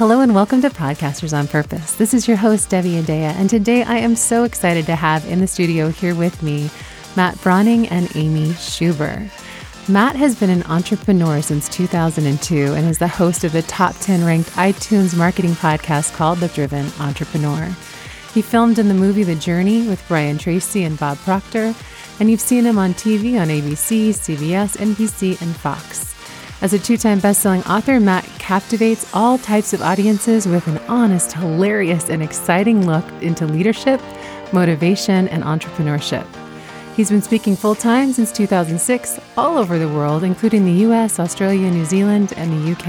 Hello and welcome to Podcasters on Purpose. This is your host, Devi Adea, and today I am so excited to have in the studio here with me Matt Browning and Amy Schuber. Matt has been an entrepreneur since 2002 and is the host of the top 10 ranked iTunes marketing podcast called The Driven Entrepreneur. He filmed in the movie The Journey with Brian Tracy and Bob Proctor, and you've seen him on TV on ABC, CBS, NBC, and Fox. As a two time best-selling author, Matt captivates all types of audiences with an honest, hilarious, and exciting look into leadership, motivation, and entrepreneurship. He's been speaking full time since 2006 all over the world, including the US, Australia, New Zealand, and the UK.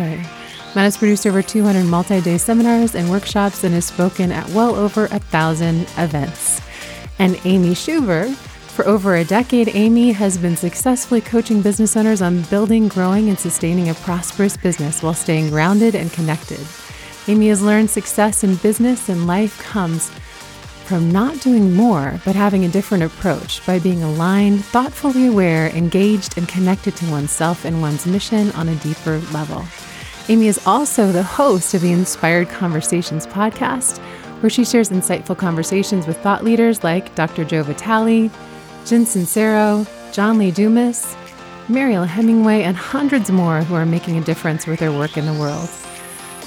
Matt has produced over 200 multi day seminars and workshops and has spoken at well over a thousand events. And Amy Schuber for over a decade, Amy has been successfully coaching business owners on building, growing, and sustaining a prosperous business while staying grounded and connected. Amy has learned success in business and life comes from not doing more, but having a different approach by being aligned, thoughtfully aware, engaged, and connected to oneself and one's mission on a deeper level. Amy is also the host of the Inspired Conversations podcast, where she shares insightful conversations with thought leaders like Dr. Joe Vitale, Jen Sincero, John Lee Dumas, Mariel Hemingway, and hundreds more who are making a difference with their work in the world.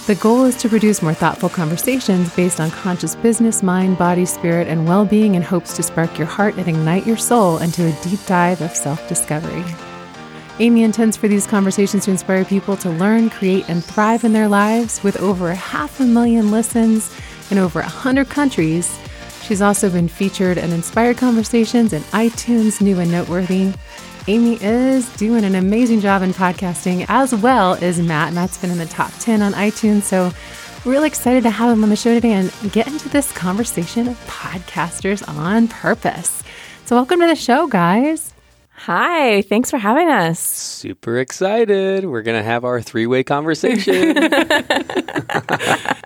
The goal is to produce more thoughtful conversations based on conscious business, mind, body, spirit, and well being in hopes to spark your heart and ignite your soul into a deep dive of self discovery. Amy intends for these conversations to inspire people to learn, create, and thrive in their lives with over half a million listens in over 100 countries She's also been featured in Inspired Conversations and iTunes New and Noteworthy. Amy is doing an amazing job in podcasting as well as Matt. Matt's been in the top 10 on iTunes. So we're really excited to have him on the show today and get into this conversation of podcasters on purpose. So, welcome to the show, guys. Hi, thanks for having us. Super excited. We're going to have our three way conversation.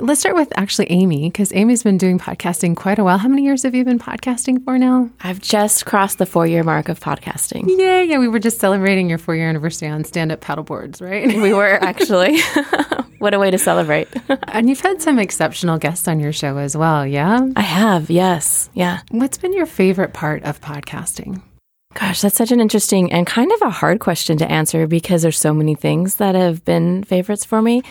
Let's start with actually Amy, because Amy's been doing podcasting quite a while. How many years have you been podcasting for now? I've just crossed the four year mark of podcasting. Yeah, yeah. We were just celebrating your four year anniversary on stand up paddleboards, right? We were actually. what a way to celebrate. and you've had some exceptional guests on your show as well, yeah? I have, yes. Yeah. What's been your favorite part of podcasting? Gosh, that's such an interesting and kind of a hard question to answer because there's so many things that have been favorites for me.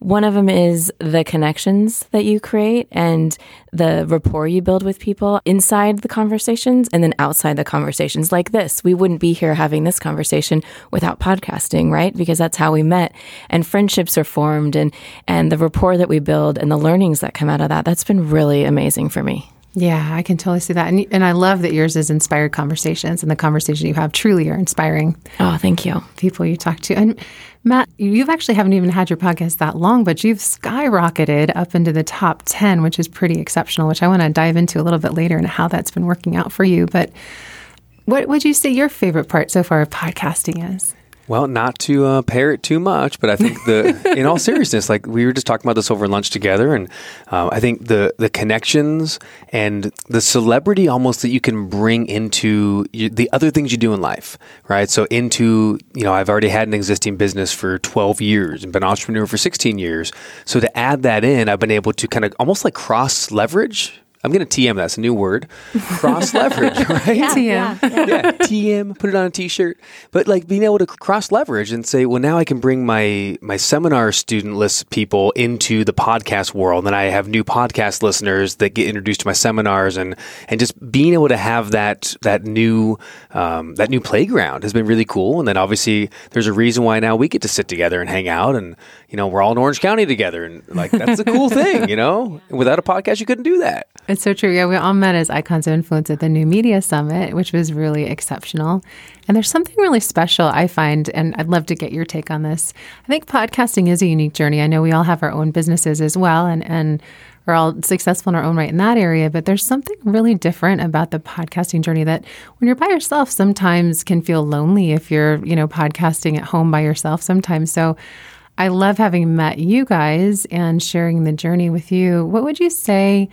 One of them is the connections that you create and the rapport you build with people inside the conversations and then outside the conversations like this. We wouldn't be here having this conversation without podcasting, right? Because that's how we met and friendships are formed and, and the rapport that we build and the learnings that come out of that. That's been really amazing for me. Yeah, I can totally see that. And, and I love that yours is inspired conversations and the conversation you have truly are inspiring. Oh, thank you. People you talk to. And Matt, you've actually haven't even had your podcast that long, but you've skyrocketed up into the top 10, which is pretty exceptional, which I want to dive into a little bit later and how that's been working out for you. But what would you say your favorite part so far of podcasting is? Well, not to uh, pair it too much, but I think the, in all seriousness, like we were just talking about this over lunch together, and uh, I think the the connections and the celebrity almost that you can bring into you, the other things you do in life, right? So into you know, I've already had an existing business for twelve years and been an entrepreneur for sixteen years. So to add that in, I've been able to kind of almost like cross leverage I'm going to TM that's a new word. Cross leverage, right? Yeah, TM. Yeah, yeah. yeah, TM, put it on a t-shirt. But like being able to cross leverage and say, well, now I can bring my my seminar student list people into the podcast world and I have new podcast listeners that get introduced to my seminars and and just being able to have that that new um, that new playground has been really cool. And then obviously there's a reason why now we get to sit together and hang out and you know, we're all in Orange County together and like that's a cool thing, you know? Without a podcast you couldn't do that. It's so true. Yeah, we all met as icons of influence at the New Media Summit, which was really exceptional. And there's something really special I find, and I'd love to get your take on this. I think podcasting is a unique journey. I know we all have our own businesses as well, and and are all successful in our own right in that area. But there's something really different about the podcasting journey that when you're by yourself, sometimes can feel lonely if you're, you know, podcasting at home by yourself sometimes. So I love having met you guys and sharing the journey with you. What would you say?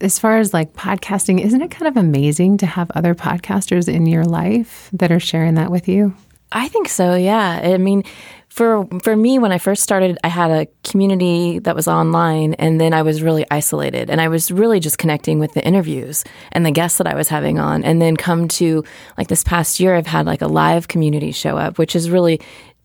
As far as like podcasting, isn't it kind of amazing to have other podcasters in your life that are sharing that with you? I think so, yeah. I mean, for for me when I first started, I had a community that was online and then I was really isolated and I was really just connecting with the interviews and the guests that I was having on and then come to like this past year I've had like a live community show up which is really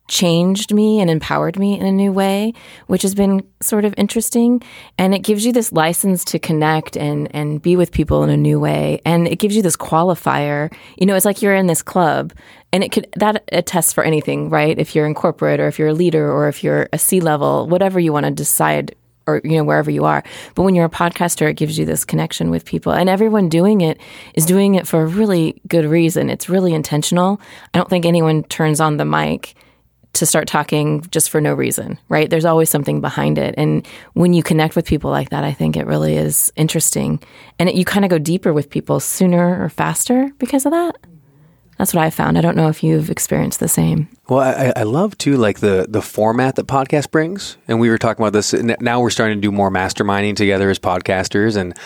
changed me and empowered me in a new way, which has been sort of interesting. And it gives you this license to connect and, and be with people in a new way. And it gives you this qualifier. You know, it's like you're in this club and it could, that attests for anything, right? If you're in corporate or if you're a leader or if you're a C level, whatever you want to decide or you know wherever you are but when you're a podcaster it gives you this connection with people and everyone doing it is doing it for a really good reason it's really intentional i don't think anyone turns on the mic to start talking just for no reason, right? There's always something behind it. And when you connect with people like that, I think it really is interesting. And it, you kind of go deeper with people sooner or faster because of that. That's what I found. I don't know if you've experienced the same. Well, I, I love too, like the the format that podcast brings, and we were talking about this. Now we're starting to do more masterminding together as podcasters, and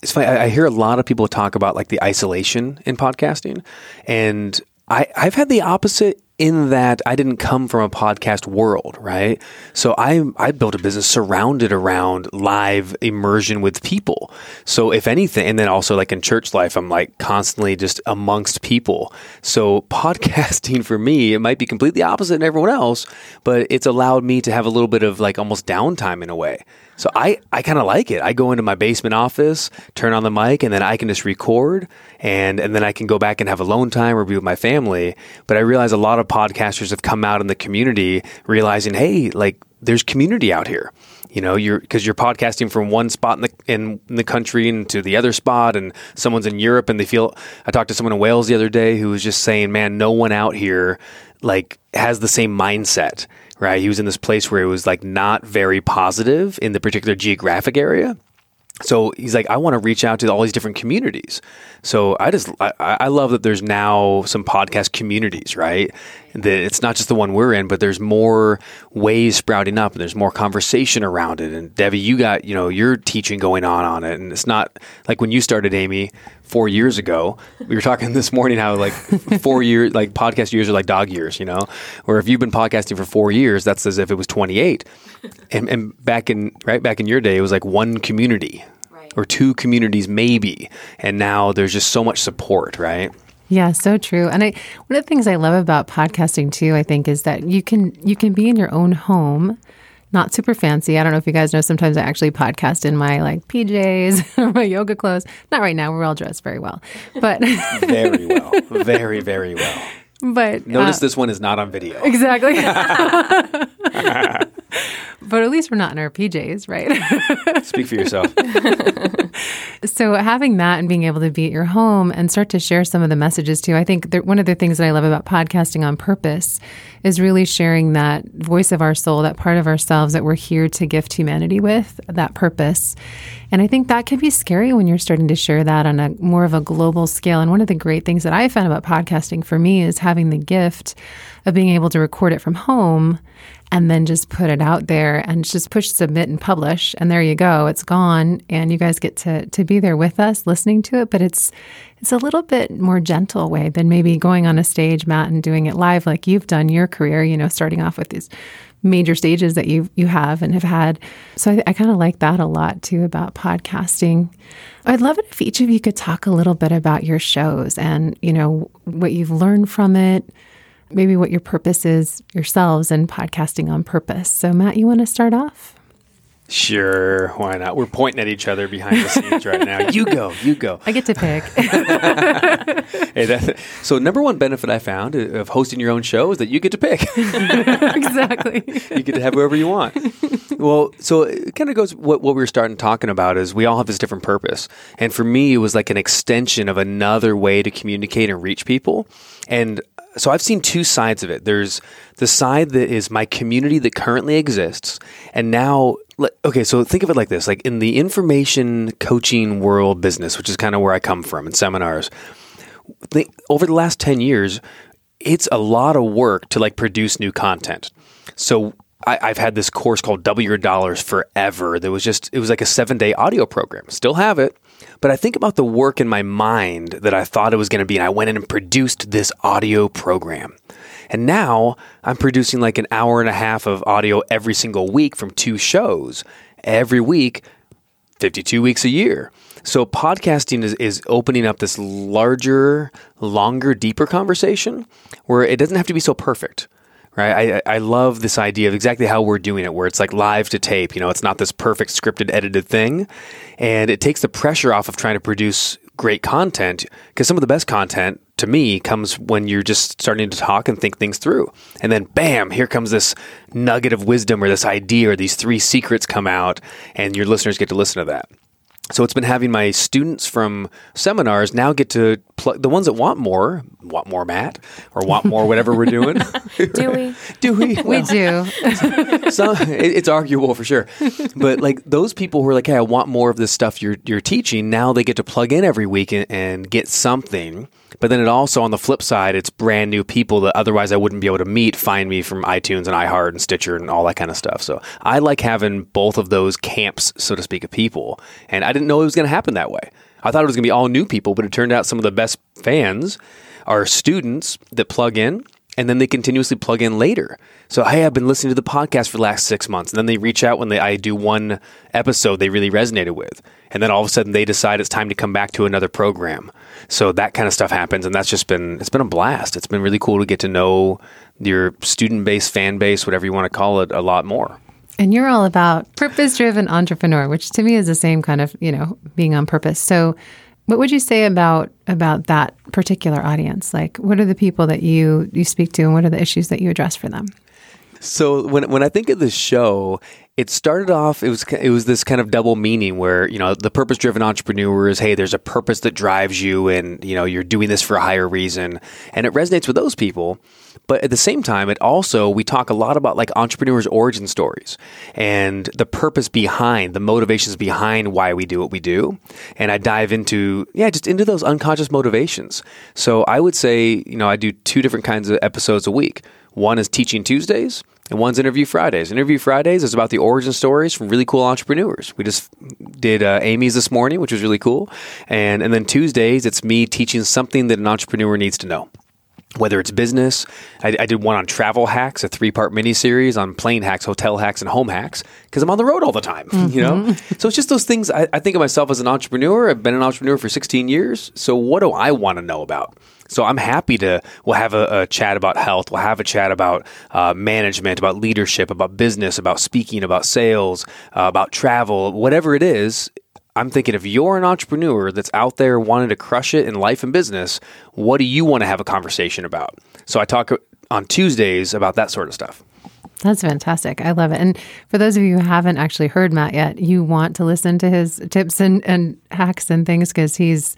it's funny. I, I hear a lot of people talk about like the isolation in podcasting, and I, I've had the opposite in that I didn't come from a podcast world, right? So I I built a business surrounded around live immersion with people. So if anything, and then also like in church life, I'm like constantly just amongst people. So podcasting for me, it might be completely opposite than everyone else, but it's allowed me to have a little bit of like almost downtime in a way. So I, I kind of like it. I go into my basement office, turn on the mic, and then I can just record and, and then I can go back and have alone time or be with my family. But I realize a lot of podcasters have come out in the community realizing, hey, like there's community out here. You know, you're because you're podcasting from one spot in the in, in the country into the other spot, and someone's in Europe, and they feel. I talked to someone in Wales the other day who was just saying, "Man, no one out here like has the same mindset." Right? He was in this place where it was like not very positive in the particular geographic area. So he's like, I want to reach out to all these different communities. So I just, I, I love that there's now some podcast communities, right? That it's not just the one we're in, but there's more ways sprouting up and there's more conversation around it. And Devi, you got, you know, your teaching going on on it. And it's not like when you started, Amy, four years ago. We were talking this morning how like four years, like podcast years are like dog years, you know? Or if you've been podcasting for four years, that's as if it was 28. And, and back in, right, back in your day, it was like one community or two communities maybe. And now there's just so much support, right? Yeah, so true. And I one of the things I love about podcasting too, I think, is that you can you can be in your own home not super fancy. I don't know if you guys know, sometimes I actually podcast in my like PJs or my yoga clothes. Not right now, we're all dressed very well, but very well, very, very well. But notice uh, this one is not on video. Exactly. but at least we're not in our PJs, right? Speak for yourself. so having that and being able to be at your home and start to share some of the messages too. I think one of the things that I love about podcasting on purpose is really sharing that voice of our soul, that part of ourselves that we're here to gift humanity with, that purpose. And I think that can be scary when you're starting to share that on a more of a global scale. And one of the great things that I found about podcasting for me is having the gift of being able to record it from home and then just put it out there and just push submit and publish and there you go it's gone and you guys get to to be there with us listening to it. But it's it's a little bit more gentle way than maybe going on a stage matt and doing it live like you've done your career you know starting off with these major stages that you you have and have had. So i, I kind of like that a lot too about podcasting. I'd love it if each of you could talk a little bit about your shows and you know what you've learned from it maybe what your purpose is yourselves and podcasting on purpose. So, Matt, you want to start off? Sure, why not? We're pointing at each other behind the scenes right now. You go, you go. I get to pick. hey, that, so number one benefit I found of hosting your own show is that you get to pick. exactly. you get to have whoever you want. Well, so it kind of goes what what we were starting talking about is we all have this different purpose, and for me, it was like an extension of another way to communicate and reach people. And so I've seen two sides of it. There's the side that is my community that currently exists, and now okay, so think of it like this: like in the information coaching world business, which is kind of where I come from in seminars. Over the last ten years, it's a lot of work to like produce new content. So I, have had this course called Double Your Dollars forever. That was just it was like a seven day audio program. Still have it. But I think about the work in my mind that I thought it was going to be, and I went in and produced this audio program. And now I'm producing like an hour and a half of audio every single week from two shows every week, 52 weeks a year. So podcasting is, is opening up this larger, longer, deeper conversation where it doesn't have to be so perfect right? I, I love this idea of exactly how we're doing it, where it's like live to tape. You know, it's not this perfect scripted, edited thing, and it takes the pressure off of trying to produce great content because some of the best content to me comes when you're just starting to talk and think things through. And then bam, here comes this nugget of wisdom or this idea or these three secrets come out and your listeners get to listen to that. So it's been having my students from seminars now get to plug the ones that want more, want more Matt, or want more whatever we're doing. do we? do we? We do. so it's arguable for sure, but like those people who are like, "Hey, I want more of this stuff you're you're teaching." Now they get to plug in every week and, and get something but then it also, on the flip side, it's brand new people that otherwise I wouldn't be able to meet, find me from iTunes and iHeart and Stitcher and all that kind of stuff. So I like having both of those camps, so to speak, of people. And I didn't know it was going to happen that way. I thought it was going to be all new people, but it turned out some of the best fans are students that plug in and then they continuously plug in later. So, hey, I've been listening to the podcast for the last six months, and then they reach out when they I do one episode they really resonated with, and then all of a sudden they decide it's time to come back to another program. So that kind of stuff happens, and that's just been it's been a blast. It's been really cool to get to know your student base, fan base, whatever you want to call it, a lot more. And you're all about purpose driven entrepreneur, which to me is the same kind of, you know, being on purpose. So what would you say about about that particular audience? Like what are the people that you you speak to and what are the issues that you address for them? So when when I think of this show, it started off it was it was this kind of double meaning where you know the purpose driven entrepreneur is hey there's a purpose that drives you and you know you're doing this for a higher reason and it resonates with those people but at the same time it also we talk a lot about like entrepreneurs origin stories and the purpose behind the motivations behind why we do what we do and I dive into yeah just into those unconscious motivations so I would say you know I do two different kinds of episodes a week one is teaching Tuesdays and one's Interview Fridays. Interview Fridays is about the origin stories from really cool entrepreneurs. We just did uh, Amy's this morning, which was really cool, and and then Tuesdays it's me teaching something that an entrepreneur needs to know. Whether it's business, I, I did one on travel hacks, a three-part mini series on plane hacks, hotel hacks, and home hacks because I'm on the road all the time. Mm-hmm. You know, mm-hmm. so it's just those things. I, I think of myself as an entrepreneur. I've been an entrepreneur for 16 years. So what do I want to know about? So I'm happy to. We'll have a, a chat about health. We'll have a chat about uh, management, about leadership, about business, about speaking, about sales, uh, about travel, whatever it is. I'm thinking if you're an entrepreneur that's out there wanting to crush it in life and business, what do you want to have a conversation about? So I talk on Tuesdays about that sort of stuff. That's fantastic. I love it. And for those of you who haven't actually heard Matt yet, you want to listen to his tips and, and hacks and things because he's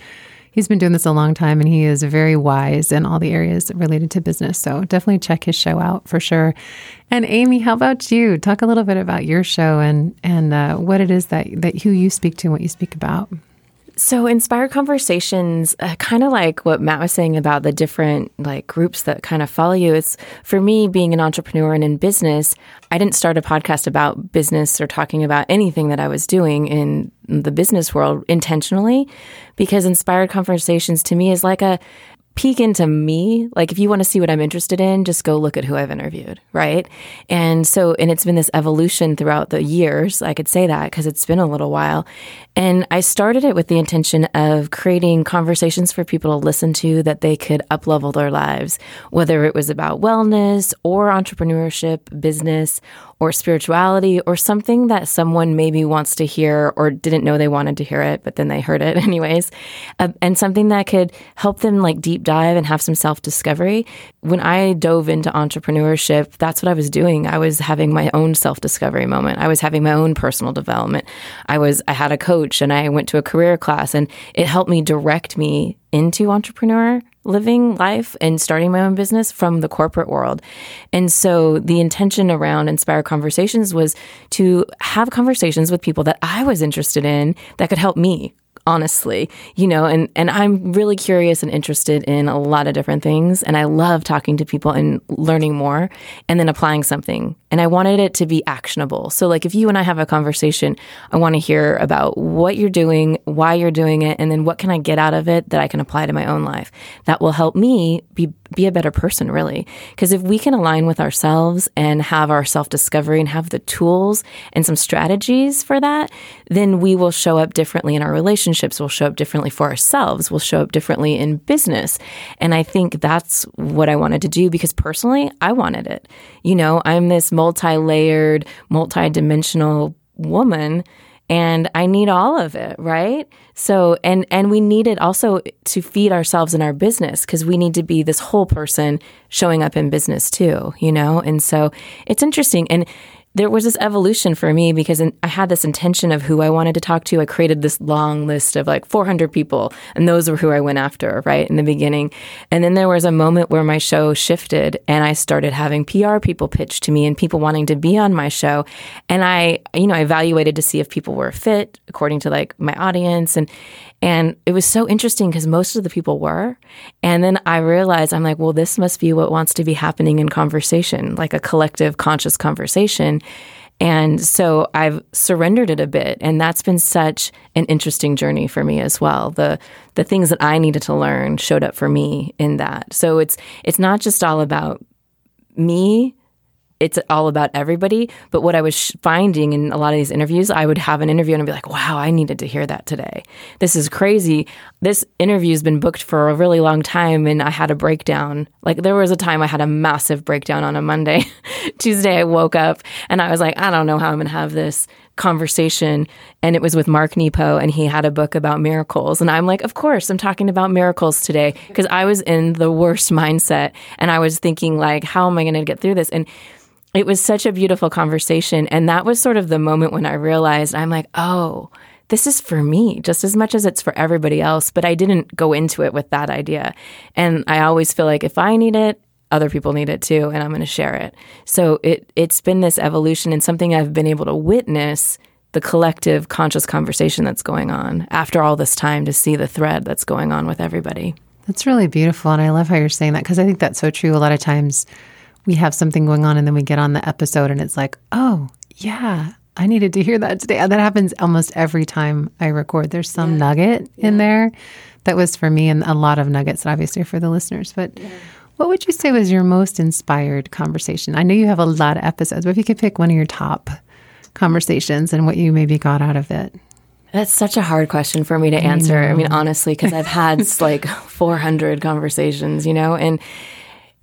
he's been doing this a long time and he is very wise in all the areas related to business. So definitely check his show out for sure. And Amy, how about you? Talk a little bit about your show and and uh, what it is that that who you speak to and what you speak about. So, inspired conversations, uh, kind of like what Matt was saying about the different like groups that kind of follow you. It's for me being an entrepreneur and in business. I didn't start a podcast about business or talking about anything that I was doing in the business world intentionally, because inspired conversations to me is like a peek into me. Like, if you want to see what I'm interested in, just go look at who I've interviewed, right? And so, and it's been this evolution throughout the years. I could say that because it's been a little while. And I started it with the intention of creating conversations for people to listen to that they could uplevel their lives, whether it was about wellness or entrepreneurship, business, or spirituality or something that someone maybe wants to hear or didn't know they wanted to hear it, but then they heard it anyways, uh, and something that could help them like deep dive and have some self discovery. When I dove into entrepreneurship, that's what I was doing. I was having my own self discovery moment. I was having my own personal development. I was, I had a coach and I went to a career class and it helped me direct me into entrepreneur living life and starting my own business from the corporate world. And so the intention around Inspire Conversations was to have conversations with people that I was interested in that could help me honestly, you know, and, and I'm really curious and interested in a lot of different things. And I love talking to people and learning more and then applying something. And I wanted it to be actionable. So, like, if you and I have a conversation, I want to hear about what you're doing, why you're doing it, and then what can I get out of it that I can apply to my own life. That will help me be, be a better person, really. Because if we can align with ourselves and have our self discovery and have the tools and some strategies for that, then we will show up differently in our relationships, we'll show up differently for ourselves, we'll show up differently in business. And I think that's what I wanted to do because personally, I wanted it. You know, I'm this multi layered, multi dimensional woman and I need all of it, right? So and and we need it also to feed ourselves in our business because we need to be this whole person showing up in business too, you know? And so it's interesting and there was this evolution for me because I had this intention of who I wanted to talk to. I created this long list of like 400 people, and those were who I went after, right, in the beginning. And then there was a moment where my show shifted, and I started having PR people pitch to me and people wanting to be on my show. And I, you know, I evaluated to see if people were fit according to like my audience. And, and it was so interesting because most of the people were. And then I realized I'm like, well, this must be what wants to be happening in conversation, like a collective conscious conversation. And so I've surrendered it a bit. And that's been such an interesting journey for me as well. The the things that I needed to learn showed up for me in that. So it's it's not just all about me it's all about everybody. But what I was finding in a lot of these interviews, I would have an interview and I'd be like, wow, I needed to hear that today. This is crazy. This interview's been booked for a really long time and I had a breakdown. Like there was a time I had a massive breakdown on a Monday. Tuesday, I woke up and I was like, I don't know how I'm going to have this conversation and it was with Mark Nepo and he had a book about miracles and I'm like of course I'm talking about miracles today because I was in the worst mindset and I was thinking like how am I going to get through this and it was such a beautiful conversation. And that was sort of the moment when I realized I'm like, oh, this is for me just as much as it's for everybody else. But I didn't go into it with that idea. And I always feel like if I need it, other people need it too, and I'm going to share it. So it it's been this evolution and something I've been able to witness the collective conscious conversation that's going on after all this time to see the thread that's going on with everybody. That's really beautiful. And I love how you're saying that because I think that's so true. A lot of times we have something going on and then we get on the episode and it's like, oh, yeah, I needed to hear that today. That happens almost every time I record. There's some yeah. nugget yeah. in there that was for me and a lot of nuggets, obviously, for the listeners. But yeah. what would you say was your most inspired conversation? I know you have a lot of episodes, but if you could pick one of your top conversations and what you maybe got out of it. That's such a hard question for me to answer. I, I mean, honestly, because I've had like 400 conversations, you know, and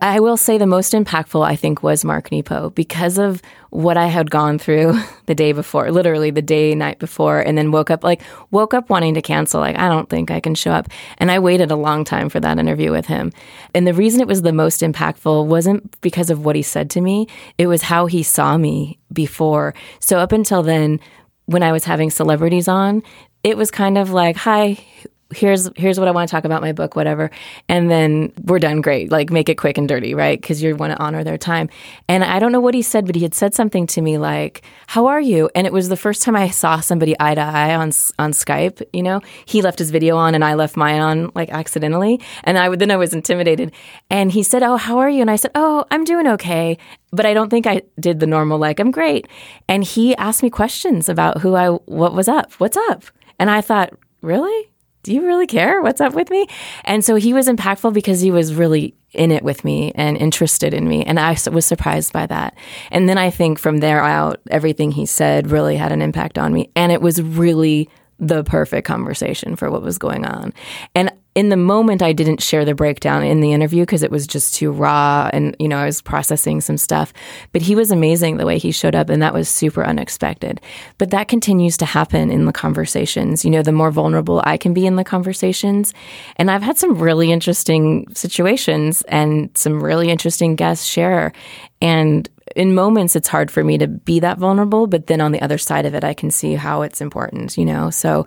I will say the most impactful, I think, was Mark Nepo because of what I had gone through the day before, literally the day, night before, and then woke up, like, woke up wanting to cancel. Like, I don't think I can show up. And I waited a long time for that interview with him. And the reason it was the most impactful wasn't because of what he said to me, it was how he saw me before. So up until then, when I was having celebrities on, it was kind of like, hi, here's here's what I want to talk about my book, whatever, and then we're done. Great, like make it quick and dirty, right? Because you want to honor their time. And I don't know what he said, but he had said something to me like, "How are you?" And it was the first time I saw somebody eye to eye on on Skype. You know, he left his video on, and I left mine on like accidentally, and I then I was intimidated. And he said, "Oh, how are you?" And I said, "Oh, I'm doing okay." But I don't think I did the normal like I'm great. And he asked me questions about who I what was up, what's up, and I thought, really do you really care what's up with me? And so he was impactful because he was really in it with me and interested in me. And I was surprised by that. And then I think from there out, everything he said really had an impact on me. And it was really the perfect conversation for what was going on. And in the moment I didn't share the breakdown in the interview because it was just too raw and you know I was processing some stuff. But he was amazing the way he showed up and that was super unexpected. But that continues to happen in the conversations. You know the more vulnerable I can be in the conversations. And I've had some really interesting situations and some really interesting guests share. And in moments it's hard for me to be that vulnerable but then on the other side of it I can see how it's important you know so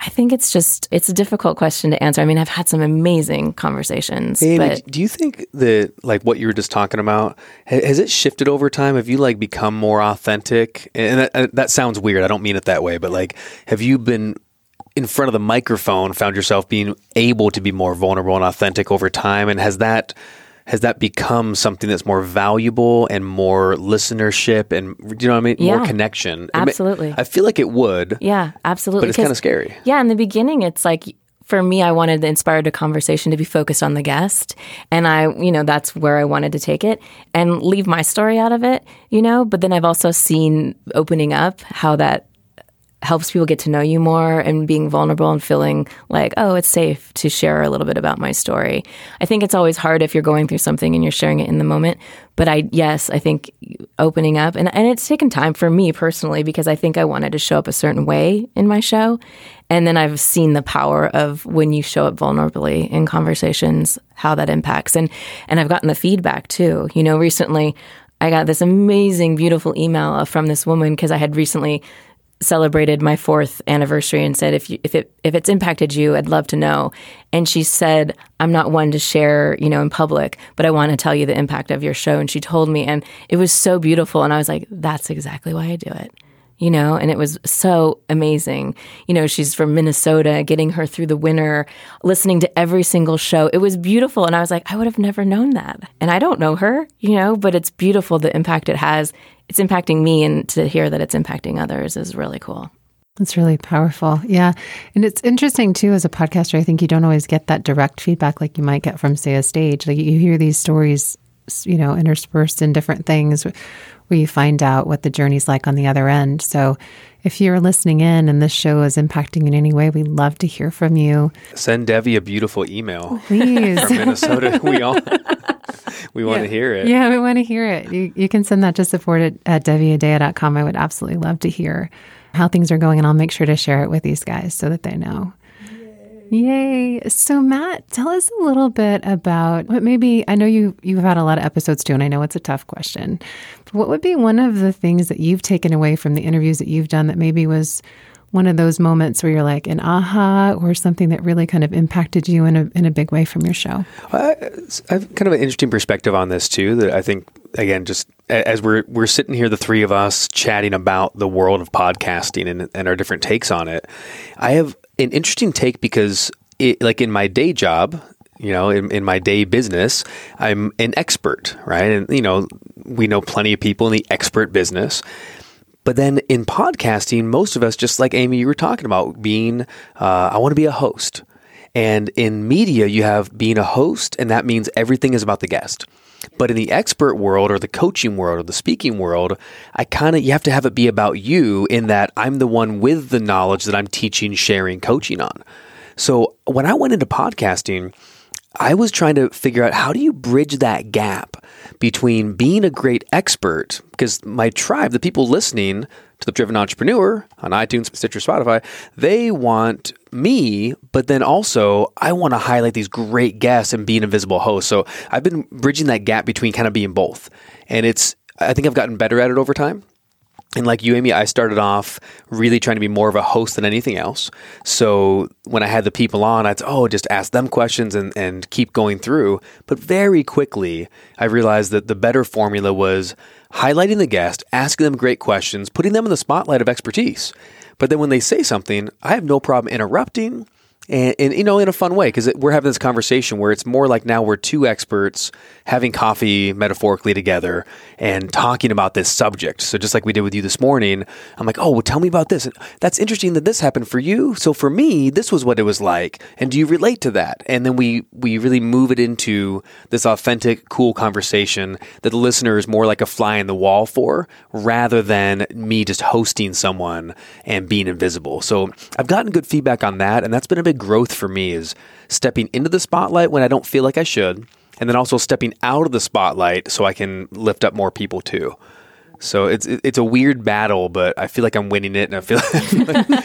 I think it's just it's a difficult question to answer. I mean, I've had some amazing conversations. Amy, but do you think that like what you were just talking about has it shifted over time? Have you like become more authentic? And that, that sounds weird. I don't mean it that way, but like, have you been in front of the microphone found yourself being able to be more vulnerable and authentic over time? And has that has that become something that's more valuable and more listenership and you know what I mean? Yeah. More connection. Absolutely. I feel like it would, Yeah, absolutely. but it's kind of scary. Yeah, in the beginning, it's like for me, I wanted the inspired a conversation to be focused on the guest, and I, you know, that's where I wanted to take it and leave my story out of it, you know. But then I've also seen opening up how that helps people get to know you more and being vulnerable and feeling like, oh, it's safe to share a little bit about my story. I think it's always hard if you're going through something and you're sharing it in the moment. But I, yes, I think opening up, and, and it's taken time for me personally because I think I wanted to show up a certain way in my show. And then I've seen the power of when you show up vulnerably in conversations, how that impacts. And, and I've gotten the feedback too. You know, recently I got this amazing, beautiful email from this woman because I had recently celebrated my fourth anniversary and said if you, if it if it's impacted you I'd love to know. And she said I'm not one to share you know in public but I want to tell you the impact of your show. And she told me and it was so beautiful. And I was like that's exactly why I do it you know and it was so amazing you know she's from Minnesota getting her through the winter listening to every single show it was beautiful and I was like I would have never known that and I don't know her you know but it's beautiful the impact it has it's impacting me and to hear that it's impacting others is really cool It's really powerful. Yeah. And it's interesting too, as a podcaster, I think you don't always get that direct feedback like you might get from, say, a stage. Like you hear these stories, you know, interspersed in different things where you find out what the journey's like on the other end. So if you're listening in and this show is impacting in any way, we'd love to hear from you. Send Devi a beautiful email oh, Please. from Minnesota. we all we want to hear it. Yeah, we want to hear it. You, you can send that to support at, at deviadea.com. I would absolutely love to hear how things are going, and I'll make sure to share it with these guys so that they know. Yay. So Matt, tell us a little bit about what maybe I know you you've had a lot of episodes too, and I know it's a tough question. But what would be one of the things that you've taken away from the interviews that you've done that maybe was one of those moments where you're like an aha or something that really kind of impacted you in a in a big way from your show? I, I have kind of an interesting perspective on this too. That I think again, just as we're we're sitting here, the three of us chatting about the world of podcasting and, and our different takes on it. I have an interesting take because, it, like in my day job, you know, in, in my day business, I'm an expert, right? And you know, we know plenty of people in the expert business. But then in podcasting, most of us, just like Amy, you were talking about, being, uh, I want to be a host. And in media, you have being a host, and that means everything is about the guest. But in the expert world or the coaching world or the speaking world, I kind of, you have to have it be about you in that I'm the one with the knowledge that I'm teaching, sharing, coaching on. So when I went into podcasting, I was trying to figure out how do you bridge that gap between being a great expert, because my tribe, the people listening to the Driven Entrepreneur on iTunes, Stitcher, Spotify, they want me, but then also I want to highlight these great guests and be an invisible host. So I've been bridging that gap between kind of being both. And it's, I think I've gotten better at it over time. And like you, Amy, I started off really trying to be more of a host than anything else. So when I had the people on, I'd oh, just ask them questions and, and keep going through. But very quickly, I realized that the better formula was highlighting the guest, asking them great questions, putting them in the spotlight of expertise. But then when they say something, I have no problem interrupting and, and you know in a fun way because we're having this conversation where it's more like now we're two experts having coffee metaphorically together and talking about this subject. So just like we did with you this morning i'm like oh well tell me about this. That's interesting that this happened for you. So for me this was what it was like. And do you relate to that? And then we we really move it into this authentic cool conversation that the listener is more like a fly in the wall for rather than me just hosting someone and being invisible. So i've gotten good feedback on that and that's been a big growth for me is stepping into the spotlight when I don't feel like I should, and then also stepping out of the spotlight so I can lift up more people too. So it's it's a weird battle, but I feel like I'm winning it, and I feel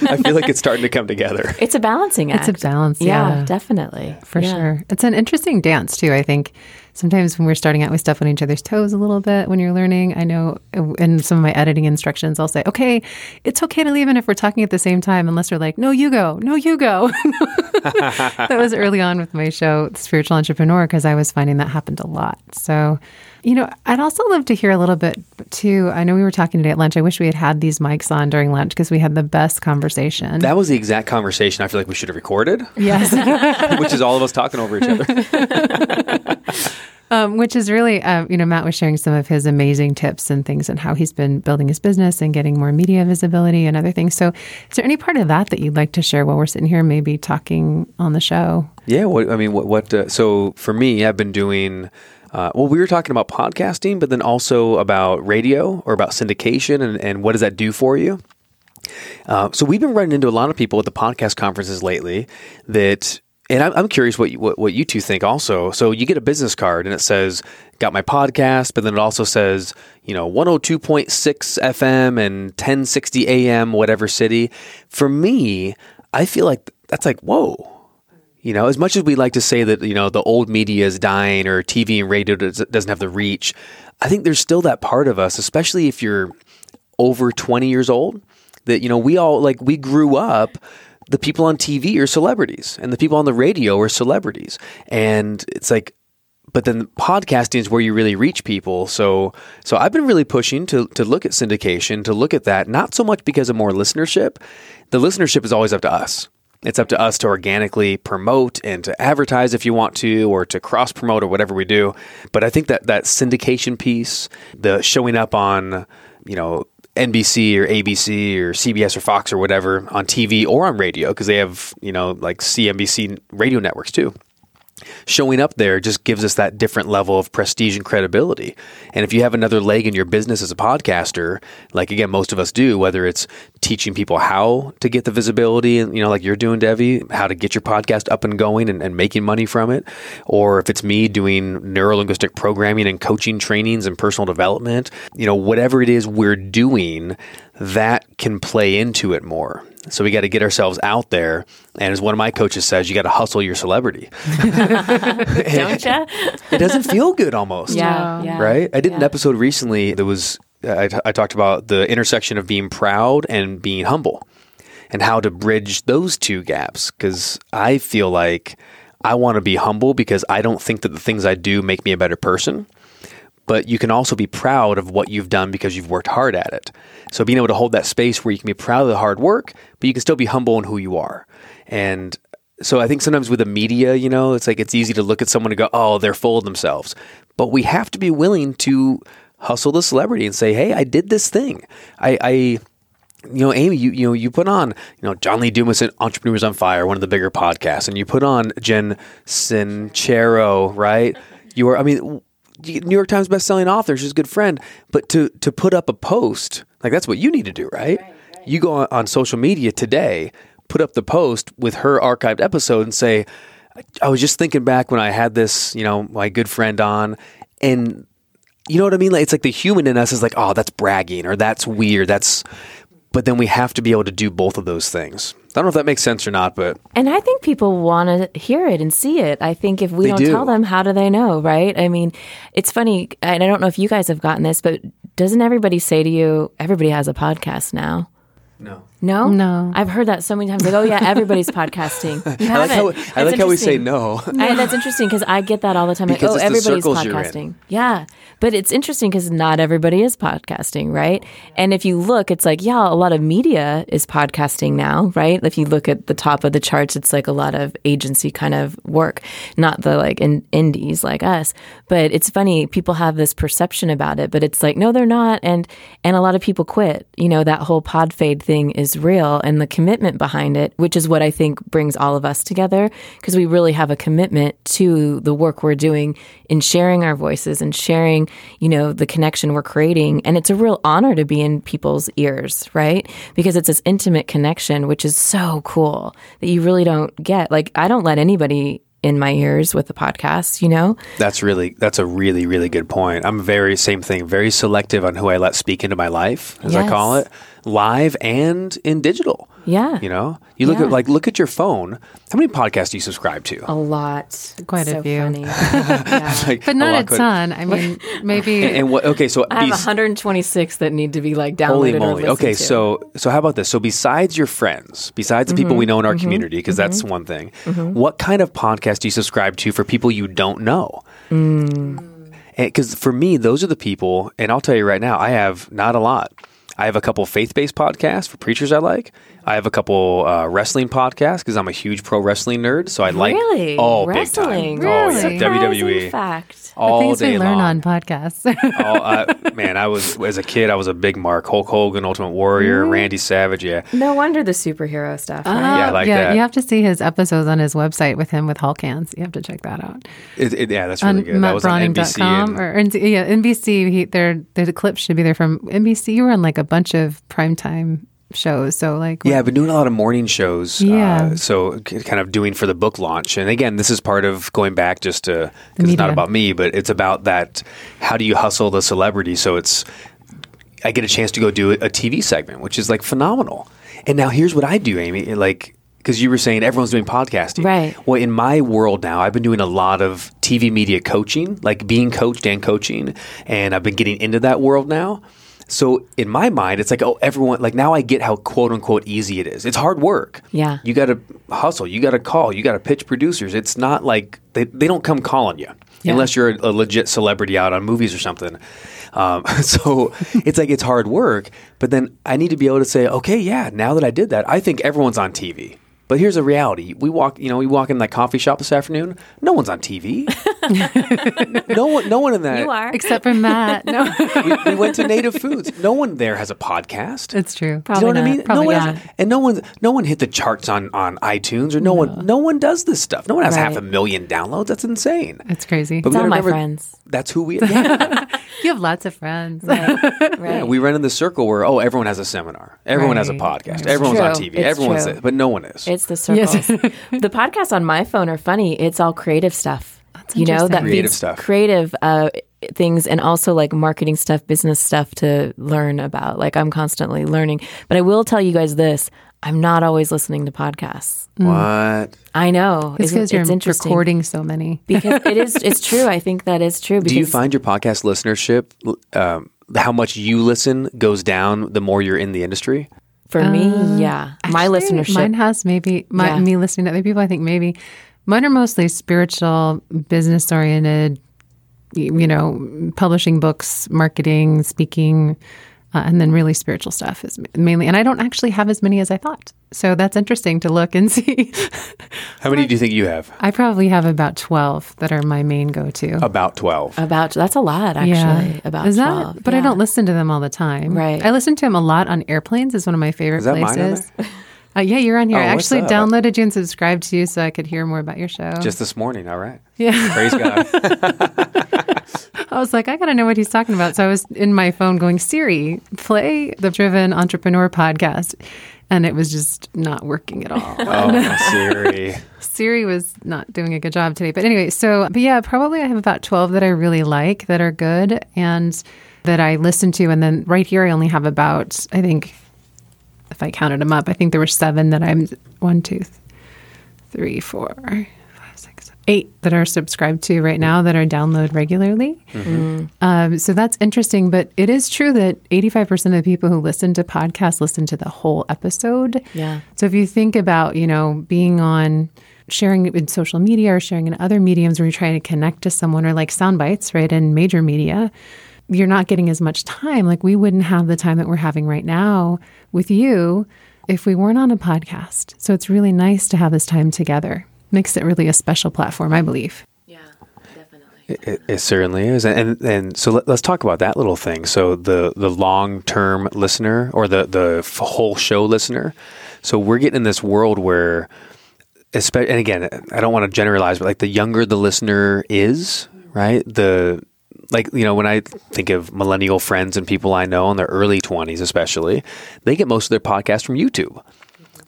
I feel like it's starting to come together. It's a balancing act. It's a balance, Yeah, yeah. definitely. For Yeah. sure. It's an interesting dance, too. I think sometimes when we're starting out, we step on each other's toes a little bit when you're learning. I know in some of my editing instructions, I'll say, okay, it's okay to leave in if we're talking at the same time, unless we're like, no, you go, no, you go. that was early on with my show, Spiritual Entrepreneur, because I was finding that happened a lot. So You know, I'd also love to hear a little bit too. I know we were talking today at lunch. I wish we had had these mics on during lunch because we had the best conversation. That was the exact conversation I feel like we should have recorded, yes. which is all of us talking over each other. Um, which is really, uh, you know, Matt was sharing some of his amazing tips and things and how he's been building his business and getting more media visibility and other things. So, is there any part of that that you'd like to share while we're sitting here, maybe talking on the show? Yeah, what, I mean, what? what uh, so for me, I've been doing. Uh, well, we were talking about podcasting, but then also about radio or about syndication, and, and what does that do for you? Uh, so we've been running into a lot of people at the podcast conferences lately that and I'm, curious what you, what, what you two think also. So you get a business card and it says, got my podcast, but then it also says, you know, 102.6 FM and 1060 AM, whatever city. For me, I feel like that's like, whoa. You know, as much as we like to say that, you know, the old media is dying or TV and radio does, doesn't have the reach, I think there's still that part of us, especially if you're over 20 years old, that, you know, we all like, we grew up the people on TV are celebrities and the people on the radio are celebrities. And it's like, but then podcasting is where you really reach people. So, so I've been really pushing to, to look at syndication, to look at that, not so much because of more listenership. The listenership is always up to us. It's up to us to organically promote and to advertise if you want to, or to cross promote or whatever we do. But I think that that syndication piece, the showing up on, you know, NBC or ABC or CBS or Fox or whatever on TV or on radio because they have, you know, like CNBC radio networks too showing up there just gives us that different level of prestige and credibility. And if you have another leg in your business as a podcaster, like again, most of us do, whether it's teaching people how to get the visibility and, you know, like you're doing, Devi, how to get your podcast up and going and, and making money from it, or if it's me doing neurolinguistic programming and coaching trainings and personal development, you know, whatever it is we're doing, that can play into it more. So we got to get ourselves out there. And as one of my coaches says, you got to hustle your celebrity. Don't you? it doesn't feel good almost. Yeah, yeah. Right? I did an episode recently that was, I, t- I talked about the intersection of being proud and being humble and how to bridge those two gaps. Because I feel like I want to be humble because I don't think that the things I do make me a better person but you can also be proud of what you've done because you've worked hard at it. So being able to hold that space where you can be proud of the hard work, but you can still be humble in who you are. And so I think sometimes with the media, you know, it's like it's easy to look at someone and go, "Oh, they're full of themselves." But we have to be willing to hustle the celebrity and say, "Hey, I did this thing. I, I you know, Amy, you you know, you put on, you know, John Lee Dumas and Entrepreneurs on Fire, one of the bigger podcasts, and you put on Jen Sincero, right? You are, I mean, New York Times best-selling author, she's a good friend, but to to put up a post, like that's what you need to do, right? You go on, on social media today, put up the post with her archived episode, and say, "I was just thinking back when I had this, you know, my good friend on, and." You know what I mean? Like it's like the human in us is like, oh, that's bragging or that's weird. That's, but then we have to be able to do both of those things. I don't know if that makes sense or not, but And I think people want to hear it and see it. I think if we don't do. tell them, how do they know, right? I mean, it's funny, and I don't know if you guys have gotten this, but doesn't everybody say to you, everybody has a podcast now? no. No, No. I've heard that so many times. Like, oh yeah, everybody's podcasting. You I like how. I like how we say no. I, that's interesting because I get that all the time. Like, oh, everybody's circles you're in. podcasting. Yeah. But it's interesting because not everybody is podcasting, right? And if you look, it's like, yeah, a lot of media is podcasting now, right? If you look at the top of the charts, it's like a lot of agency kind of work, not the like in, indies like us. But it's funny, people have this perception about it, but it's like, no, they're not. And, and a lot of people quit. You know, that whole pod fade thing is real and the commitment behind it, which is what I think brings all of us together because we really have a commitment to the work we're doing in sharing our voices and sharing, you know, the connection we're creating. And it's a real honor to be in people's ears, right? Because it's this intimate connection, which is so cool that you really don't get. Like, I don't let anybody in my ears with the podcast, you know? That's really that's a really really good point. I'm very same thing, very selective on who I let speak into my life, as I call it, live and in digital. Yeah. You know, you look Yeah. at like look at your phone. How many podcasts do you subscribe to? A lot. Quite a few. Funny. Yeah. Like, But not lot a ton. I mean, maybe. And what? Okay, so I have bes- 126 that need to be like downloaded Holy moly! listened Okay, to. so so how about this? So besides your friends, besides the people Mm-hmm. we know in our community, because that's one thing. What kind of podcast do you subscribe to for people you don't know? Mm. because for me, those are the people, and I'll tell you right now, I have not a lot. I have a couple faith based podcasts for preachers I like. I have a couple uh, wrestling podcasts because I'm a huge pro wrestling nerd. So I like Really? oh Wrestling? big time. Oh yeah, Really? Surprising WWE fact. all the Things day we learn long. on podcasts. Oh, uh, man, I was as a kid, I was a big Mark Hulk Hogan, Ultimate Warrior, Randy Savage. Yeah, No wonder the superhero stuff. Right? Yeah, I like yeah, that. you have to see his episodes on his website with him with Hulk hands. You have to check that out. it, it- yeah, that's really on good. That was on NBC. and- or and- yeah, NBC. He, there, the clip should be there from NBC. You were on like a bunch of primetime shows. So like, Yeah, I've been doing a lot of morning shows. Yeah. Uh, so kind of doing for the book launch. And again, this is part of going back just to, because it's not about me, but it's about that. How do you hustle the celebrity? So it's, I get a chance to go do a TV segment, which is like phenomenal. And now here's what I do, Amy. Like, because you were saying everyone's doing podcasting. Right. Well, in my world now, I've been doing a lot of TV media coaching, like being coached and coaching. And I've been getting into that world now. So in my mind, it's like, oh, everyone, like now I get how quote unquote easy it is. It's hard work. Yeah. You got to hustle. You got to call. You got to pitch producers. It's not like they, they don't come calling you Yeah. unless you're a, a legit celebrity out on movies or something. Um, so it's like it's hard work. But then I need to be able to say, okay, yeah, now that I did that, I think everyone's on TV. But here's a reality: we walk, you know, we walk in that coffee shop this afternoon. No one's on TV. no one, no one in that. You are. except for Matt. No, We, we went to Native Foods. No one there has a podcast. it's true. Do you know Probably what I mean? Probably no one not. has, and no one, no one hit the charts on on iTunes, or no, one, no one does this stuff. No one has half a million downloads. That's insane. That's crazy. But It's we all my never- friends. That's who we. Yeah, you have lots of friends. Right. yeah, we run in the circle where oh, everyone has a seminar, everyone has a podcast, It's everyone's on. TV, It's everyone's, true. but no one is. It's the circles. the podcasts on my phone are funny. It's all creative stuff. you know that Creative stuff. creative uh, things, and also like marketing stuff, business stuff to learn about. Like I'm constantly learning. But I will tell you guys this: I'm not always listening to podcasts. what? I know It's Isn't- because you're interesting recording so many. because it is. It's true. I think that is true. Because Do you find your podcast listenership? Um, how much you listen goes down the more you're in the industry. for me, yeah, my Actually, listenership. Mine has maybe my, Yeah. me listening to other people. I think maybe mine are mostly spiritual, business oriented. You know, publishing books, marketing, speaking, uh, and then really spiritual stuff is mainly. And I don't actually have as many as I thought. So that's interesting to look and see. How many do you think you have? I probably have about twelve that are my main go to. About twelve. about that's a lot actually. About is that? 12. But I don't listen to them all the time. Right. I listen to them a lot on airplanes. Is one of my favorite Is that mine places. Uh, yeah, you're on here. Oh, I actually downloaded you and subscribed to you so I could hear more about your show. Just this morning. All right. yeah, Praise God. I was like, I gotta know what he's talking about. So I was in my phone going, Siri, play the Driven Entrepreneur podcast, and it was just not working at all. oh, Siri. Siri was not doing a good job today. But anyway, so, but yeah, probably I have about 12 that I really like that are good and that I listen to. And then right here, I only have about, I think, if I counted them up, I think there were seven that I'm one, two, th- three, four, five, six, eight that are subscribed to right now that are download regularly. Um, so that's interesting. But it is true that 85% of the people who listen to podcasts listen to the whole episode. Yeah. So if you think about, you know, being on sharing it in social media or sharing in other mediums where you're trying to connect to someone or like sound bites, right, in major media, you're not getting as much time. Like we wouldn't have the time that we're having right now with you if we weren't on a podcast. So it's really nice to have this time together. Makes it really a special platform, I believe. Yeah, definitely. It, it certainly is, and and so let, us talk about that little thing. So the the long term listener or the the f- whole show listener. So we're getting in this world where, espe- and again, I don't want to generalize, but like the younger the listener is, right? The like you know when I think of millennial friends and people I know in their early twenties, especially, they get most of their podcasts from YouTube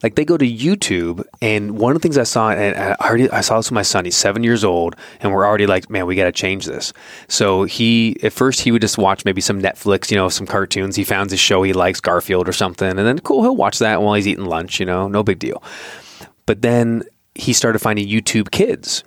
like they go to YouTube, and one of the things I saw, and I already I saw this with my son. He's seven years old, and we're already like, man, we got to change this. So he at first he would just watch maybe some Netflix, you know, some cartoons. He found his show he likes, Garfield or something, and then cool, he'll watch that while he's eating lunch. You know, no big deal. But then he started finding YouTube Kids.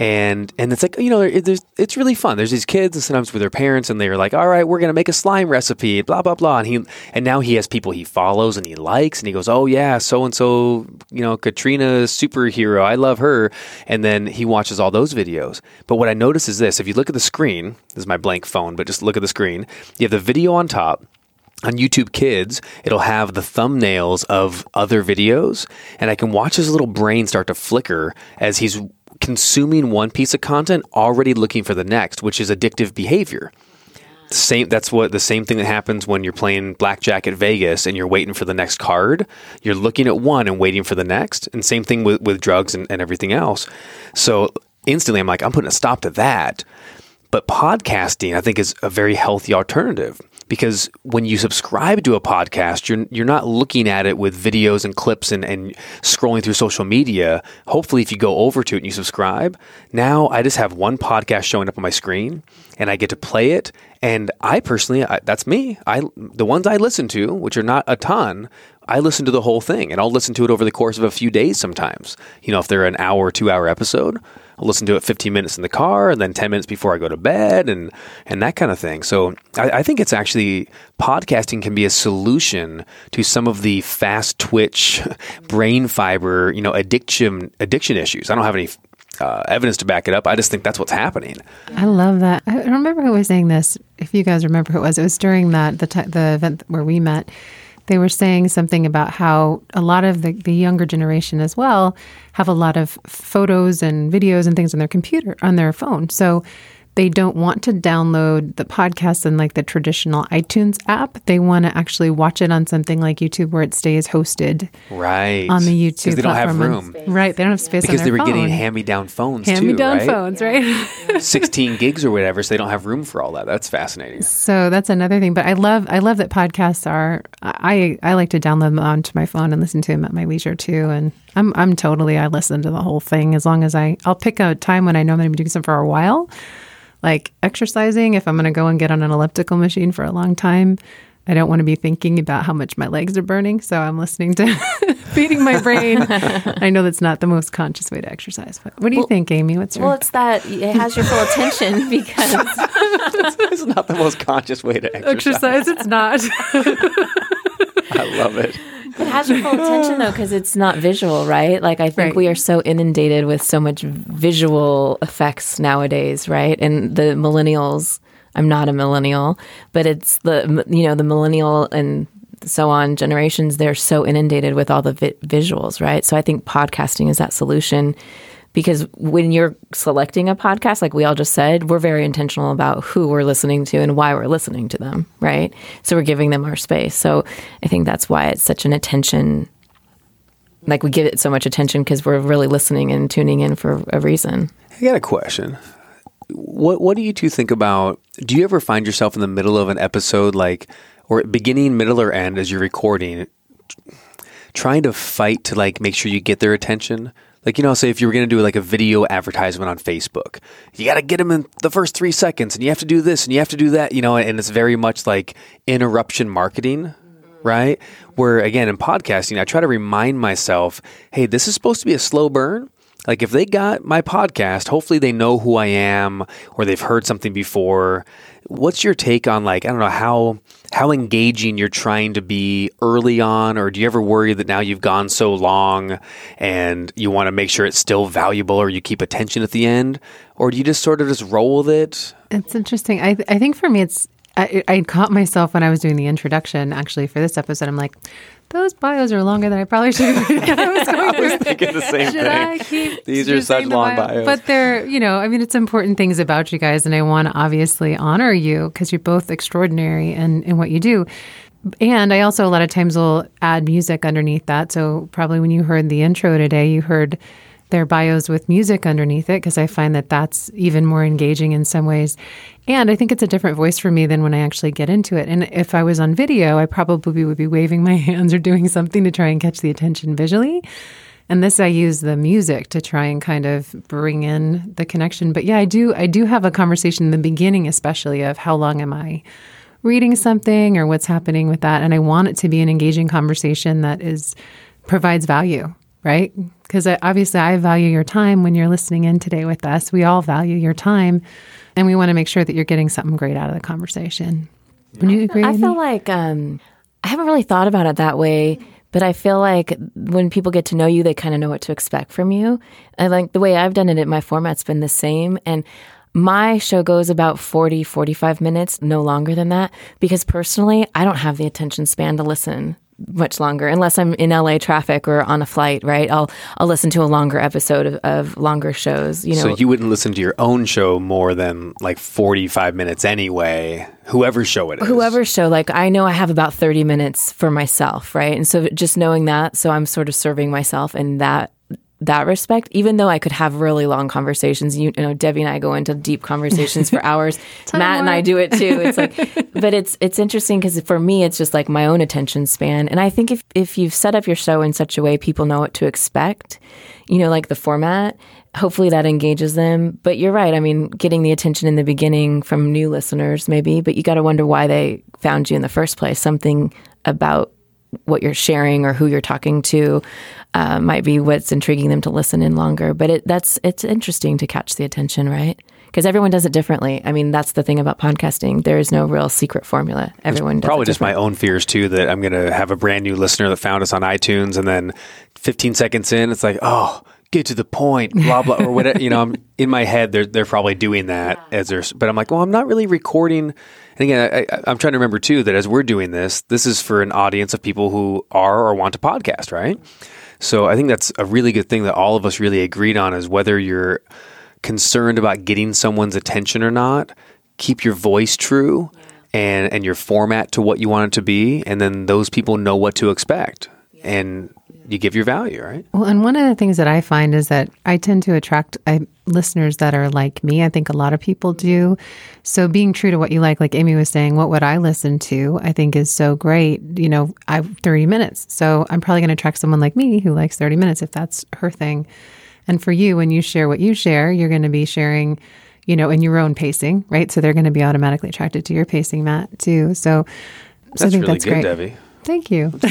And and it's like you know there's, it's really fun. There's these kids and sometimes with their parents, and they're like, "All right, we're gonna make a slime recipe," blah blah blah, and he and now he has people he follows and he likes, and he goes, "Oh yeah, so and so, you know, Katrina superhero, I love her," and then he watches all those videos. But what I notice is this: if you look at the screen, this is my blank phone, but just look at the screen. You have the video on top on YouTube Kids, it'll have the thumbnails of other videos, and I can watch his little brain start to flicker as he's consuming one piece of content, already looking for the next, which is addictive behavior. Same. That's what the same thing that happens when you're playing blackjack at Vegas and you're waiting for the next card. You're looking at one and waiting for the next, and same thing with with drugs and, and everything else. So instantly, I'm like, I'm putting a stop to that. But podcasting, I think, is a very healthy alternative because when you subscribe to a podcast, you're you're not looking at it with videos and clips and, and scrolling through social media. Hopefully, if you go over to it and you subscribe, now I just have one podcast showing up on my screen, and I get to play it. And I personally, I, that's me. I the ones I listen to, which are not a ton, I listen to the whole thing, and I'll listen to it over the course of a few days. Sometimes, you know, if they're an hour, two hour episode. I'll listen to it 15 minutes in the car and then 10 minutes before I go to bed and, and that kind of thing. So I, I think it's actually podcasting can be a solution to some of the fast twitch brain fiber, you know, addiction, addiction issues. I don't have any uh, evidence to back it up. I just think that's what's happening. I love that. I remember who was saying this. If you guys remember who it was, it was during that the t- the event where we met they were saying something about how a lot of the, the younger generation as well have a lot of photos and videos and things on their computer, on their phone. So they don't want to download the podcast in like the traditional iTunes app. They want to actually watch it on something like YouTube where it stays hosted. Right. On the YouTube Because they don't have platform. room. Right. They don't have space Because on they their were getting phone. hand me down phones hand me too, down right? phones, right? 16 gigs or whatever, so they don't have room for all that. That's fascinating. So that's another thing. But I love I love that podcasts are I I like to download them onto my phone and listen to them at my leisure too. And I'm I'm totally I listen to the whole thing as long as I I'll pick a time when I know I'm going to be doing something for a while, like exercising. If I'm going to go and get on an elliptical machine for a long time. I don't want to be thinking about how much my legs are burning, so I'm listening to feeding my brain. I know that's not the most conscious way to exercise, but what do you think, Amy? What's your Well, it's that it has your full attention because it's not the most conscious way to exercise. exercise? It's not. I love it. It has your full attention though because it's not visual, right? Like I think Right. we are so inundated with so much visual effects nowadays, right? And the millennials, I'm not a millennial, but it's the you know the millennial and so on generations. They're so inundated with all the vi- visuals, right? So I think podcasting is that solution. Because when you're selecting a podcast, like we all just said, we're very intentional about who we're listening to and why we're listening to them, right? So we're giving them our space. So I think that's why it's such an attention like we give it so much attention because we're really listening and tuning in for a reason. I got a question. What What do you two think about? Do you ever find yourself in the middle of an episode, like or beginning, middle, or end, as you're recording, trying to fight to like make sure you get their attention? Like you know, say if you were going to do like a video advertisement on Facebook, you got to get them in the first three seconds, and you have to do this and you have to do that, you know, and it's very much like interruption marketing right? Where again in podcasting, I try to remind myself, hey, this is supposed to be a slow burn. Like if they got my podcast, hopefully they know who I am or they've heard something before. What's your take on like I don't know how how engaging you're trying to be early on or do you ever worry that now you've gone so long and you want to make sure it's still valuable or you keep attention at the end or do you just sort of just roll with it? It's interesting. I I think for me, it's I, I caught myself when I was doing the introduction. Actually, for this episode, I'm like, those bios are longer than I probably should. have. been. I was going I through. Thinking the same Should I keep These are such the long bio? bios. But they're, you know, I mean, it's important things about you guys, and I want to obviously honor you because you're both extraordinary in, in what you do. And I also a lot of times will add music underneath that. So probably when you heard the intro today, you heard their bios with music underneath it because I find that that's even more engaging in some ways. And I think it's a different voice for me than when I actually get into it. And if I was on video, I probably would be waving my hands or doing something to try and catch the attention visually. And this I use the music to try and kind of bring in the connection. But yeah, I do I do have a conversation in the beginning especially of how long am I reading something or what's happening with that and I want it to be an engaging conversation that is provides value right? Because obviously, I value your time when you're listening in today with us. We all value your time, and we want to make sure that you're getting something great out of the conversation. Would you agree? I feel like um, I haven't really thought about it that way, but I feel like when people get to know you, they kind of know what to expect from you. And like the way I've done it, in my format's been the same. And my show goes about 40, 45 minutes, no longer than that, because personally, I don't have the attention span to listen much longer unless I'm in LA traffic or on a flight, right? I'll I'll listen to a longer episode of, of longer shows. You know, So you wouldn't listen to your own show more than like 45 minutes anyway, whoever show it is. whoever show like i know i have about 30 minutes for myself right and so just knowing that so i'm sort of serving myself in that that respect even though i could have really long conversations you, you know devi and i go into deep conversations for hours matt and i do it too it's like but it's it's interesting because for me it's just like my own attention span and i think if if you've set up your show in such a way people know what to expect you know like the format hopefully that engages them. But you're right. I mean, getting the attention in the beginning from new listeners, maybe, but you got to wonder why they found you in the first place. Something about what you're sharing or who you're talking to uh, might be what's intriguing them to listen in longer. But it, that's it's interesting to catch the attention, right? Because everyone does it differently. I mean, that's the thing about podcasting. There is no real secret formula. Everyone does Probably just my own fears too that I'm going to have a brand new listener that found us on iTunes and then 15 seconds in, it's like, oh, get to the point, blah, blah, or whatever. You know, I'm in my head, they're, they're probably doing that as they're, but I'm like, well, I'm not really recording. And again, I, I, I'm trying to remember too that as we're doing this, this is for an audience of people who are or want to podcast, right? So I think that's a really good thing that all of us really agreed on is whether you're concerned about getting someone's attention or not, keep your voice true and and your format to what you want it to be, and then those people know what to expect, and you give your value, right? Well, and one of the things that I find is that I tend to attract I, listeners that are like me. I think a lot of people do. So being true to what you like, like Amy was saying, what would I listen to? I think is so great. You know, I 30 minutes. So I'm probably going to attract someone like me who likes 30 minutes if that's her thing. And for you, when you share what you share, you're going to be sharing, you know, in your own pacing, right? So they're going to be automatically attracted to your pacing, Matt, too. So, so I That's think really that's good, great. Devi. Thank you.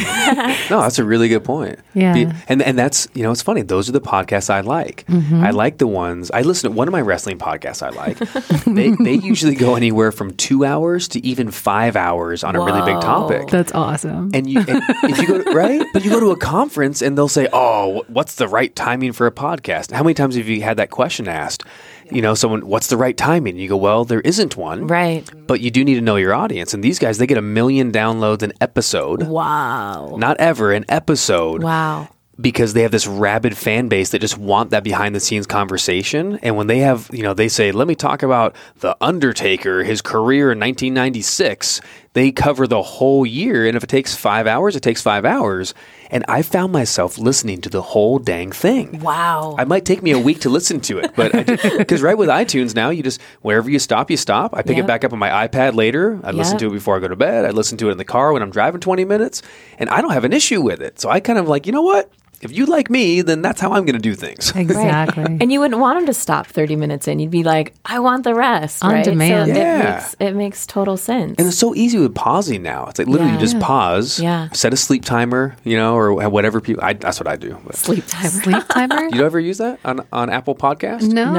No, that's a really good point. Yeah. Be- and and that's you know it's funny. Those are the podcasts I like. Mm-hmm. I like the ones I listen to. One of my wrestling podcasts I like. they they usually go anywhere from two hours to even five hours on a really big topic. That's awesome. And you, and if you go to, right, but you go to a conference and they'll say, "Oh, what's the right timing for a podcast?" How many times have you had that question asked? You know, someone, "What's the right timing?" You go, "Well, there isn't one." Right. But you do need to know your audience. And these guys, they get a million downloads an episode. Wow. Not ever, an episode. Wow. Because they have this rabid fan base that just want that behind the scenes conversation. And when they have, you know, they say, let me talk about The Undertaker, his career in 1996, they cover the whole year. And if it takes five hours, it takes five hours. And I found myself listening to the whole dang thing. Wow. I might take me a week to listen to it, but because right with iTunes now, you just wherever you stop, you stop. I pick Yep. it back up on my iPad later. I listen to it before I go to bed. I listen to it in the car when I'm driving 20 minutes, and I don't have an issue with it. So I kind of like, you know what? If you like me, then that's how I'm going to do things. exactly. And you wouldn't want them to stop 30 minutes in. You'd be like, I want the rest. On right? demand. So Yeah. it, makes, it makes total sense. And it's so easy with pausing now. It's like literally Yeah. you just pause, Yeah. set a sleep timer, you know, or whatever people. I, that's what I do. But Sleep timer. Sleep timer? you ever use that on on Apple Podcast? No.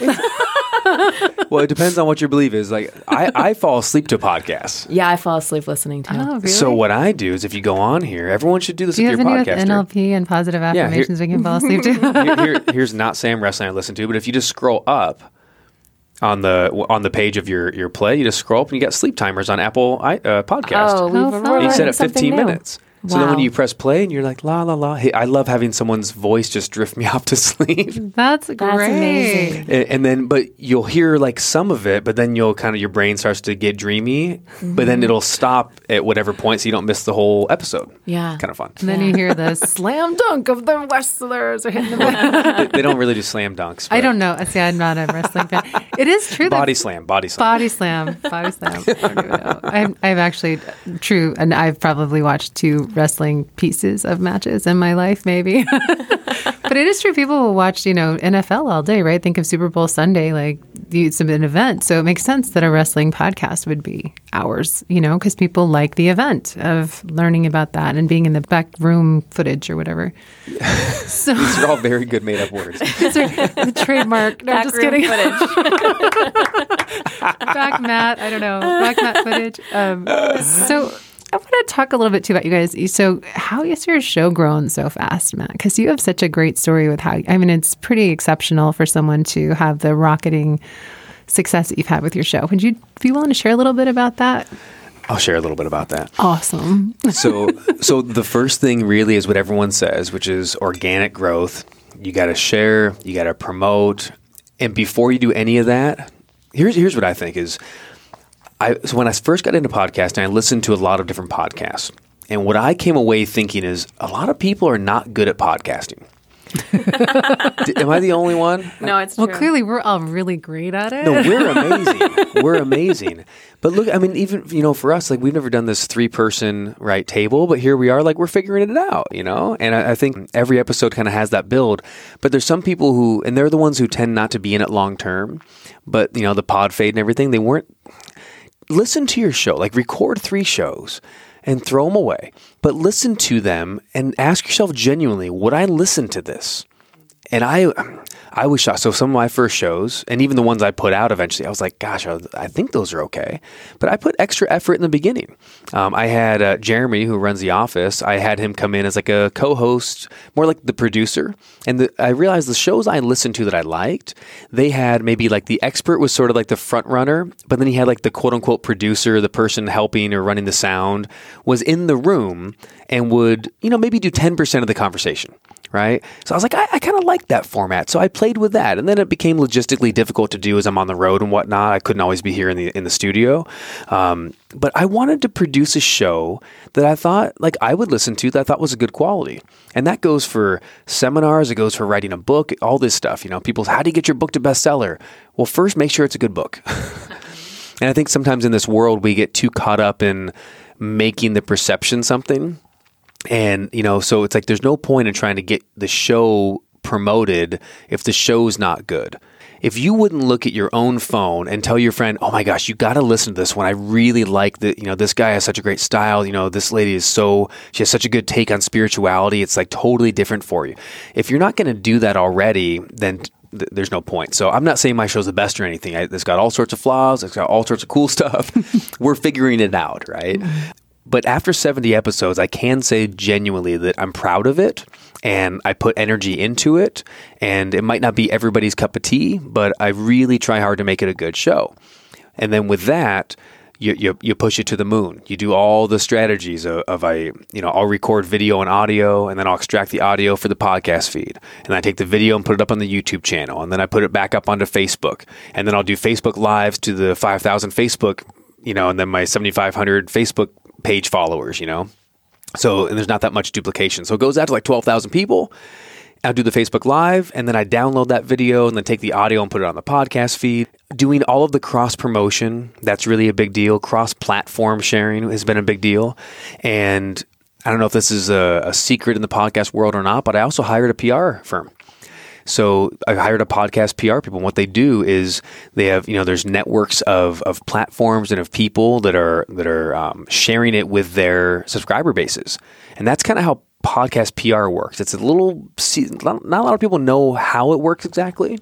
No. Well, it depends on what your belief is. Like I, I fall asleep to podcasts. yeah, I fall asleep listening to Oh, really? So what I do is if you go on here, everyone should do this Do you with have your any podcaster. NLP and positive here- affirmations we can fall asleep to? here, here- here's not Sam wrestling I listen to, but if you just scroll up on the on the page of your your play, you just scroll up and you got sleep timers on Apple i- uh, podcast. Oh, we've, How we're fun. you set learning it 15 new. minutes. So then when you press play and you're like la la la, hey, I love having someone's voice just drift me off to sleep. That's great. That's amazing. and, and then but you'll hear like some of it, but then you'll kind of your brain starts to get dreamy, but then mm-hmm. it'll stop at whatever point so you don't miss the whole episode. Yeah. Kind of fun. And then you hear the slam dunk of the wrestlers are hitting the they, they don't really do slam dunks. I don't know. See, I'm not a wrestling fan. It is true that Body slam, body slam. Body slam, body slam. I don't even know. I've, I've actually true, and I've probably watched two wrestling pieces of matches in my life, maybe. but it is true. People will watch, you know, NFL all day, right? Think of Super Bowl Sunday, like it's an event, so it makes sense that a wrestling podcast would be hours, you know, because people like the event of learning about that and being in the back room footage or whatever. so these are all very good made up words. the trademark. No, back just kidding. footage. back mat. I don't know. Back mat footage. Um, so I want to talk a little bit too about you guys. So, how has your show grown so fast, Matt? Because you have such a great story with how, I mean, it's pretty exceptional for someone to have the rocketing success that you've had with your show. Would you be willing to share a little bit about that? I'll share a little bit about that. Awesome. so, so the first thing really is what everyone says, which is organic growth. You got to share, you got to promote, and before you do any of that, here's here's what I think is I so when I first got into podcasting, I listened to a lot of different podcasts. And what I came away thinking is a lot of people are not good at podcasting. Am I the only one? No, it's true. Well, clearly we're all really great at it. No, we're amazing. we're amazing. But look, I mean, even you know, for us, like we've never done this three-person right table, but here we are, like we're figuring it out, you know. And I, I think every episode kind of has that build. But there's some people who, and they're the ones who tend not to be in it long term. But you know, the pod fade and everything, they weren't listen to your show, like record three shows and throw them away, but listen to them and ask yourself genuinely, would I listen to this? And I, I was shocked. So some of my first shows, and even the ones I put out eventually, I was like, "Gosh, I, think those are okay." But I put extra effort in the beginning. Um, I had uh, Jeremy, who runs the office. I had him come in as like a co-host, more like the producer. And the, I realized the shows I listened to that I liked, they had maybe like the expert was sort of like the front runner, but then he had like the quote unquote producer, the person helping or running the sound, was in the room and would you know maybe do ten percent of the conversation right? So I was like, I, I kind of like that format. So I played with that. And then it became logistically difficult to do as I'm on the road and whatnot. I couldn't always be here in the in the studio. Um, but I wanted to produce a show that I thought like I would listen to that I thought was a good quality. And that goes for seminars, it goes for writing a book, all this stuff. You know, people how do you get your book to bestseller? Well, first make sure it's a good book. and I think sometimes in this world we get too caught up in making the perception something and, you know, so it's like there's no point in trying to get the show promoted if the show's not good. If you wouldn't look at your own phone and tell your friend, "Oh my gosh, you got to listen to this one. I really like that. You know, this guy has such a great style. You know, this lady is so she has such a good take on spirituality. It's like totally different for you." If you're not going to do that already, then th- there's no point. So I'm not saying my show's the best or anything. I, it's got all sorts of flaws. It's got all sorts of cool stuff. We're figuring it out, right? But after 70 episodes, I can say genuinely that I'm proud of it and I put energy into it. And it might not be everybody's cup of tea, but I really try hard to make it a good show. And then with that, you, you, you push it to the moon. You do all the strategies of, of I, you know, I'll record video and audio, and then I'll extract the audio for the podcast feed, and I take the video and put it up on the YouTube channel, and then I put it back up onto Facebook, and then I'll do Facebook lives to the 5,000 Facebook, you know, and then my 7,500 Facebook page followers, you know? So, and there's not that much duplication. So it goes out to like 12,000 people. I do the Facebook Live and then I download that video and then take the audio and put it on the podcast feed. Doing all of the cross promotion, that's really a big deal. Cross platform sharing has been a big deal. And I don't know if this is a, a, secret in the podcast world or not, but I also hired a PR firm. So I hired a podcast PR people. And what they do is they have, you know, there's networks of, of platforms and of people that are that are um, sharing it with their subscriber bases, and that's kind of how podcast PR works. It's a little not a lot of people know how it works exactly.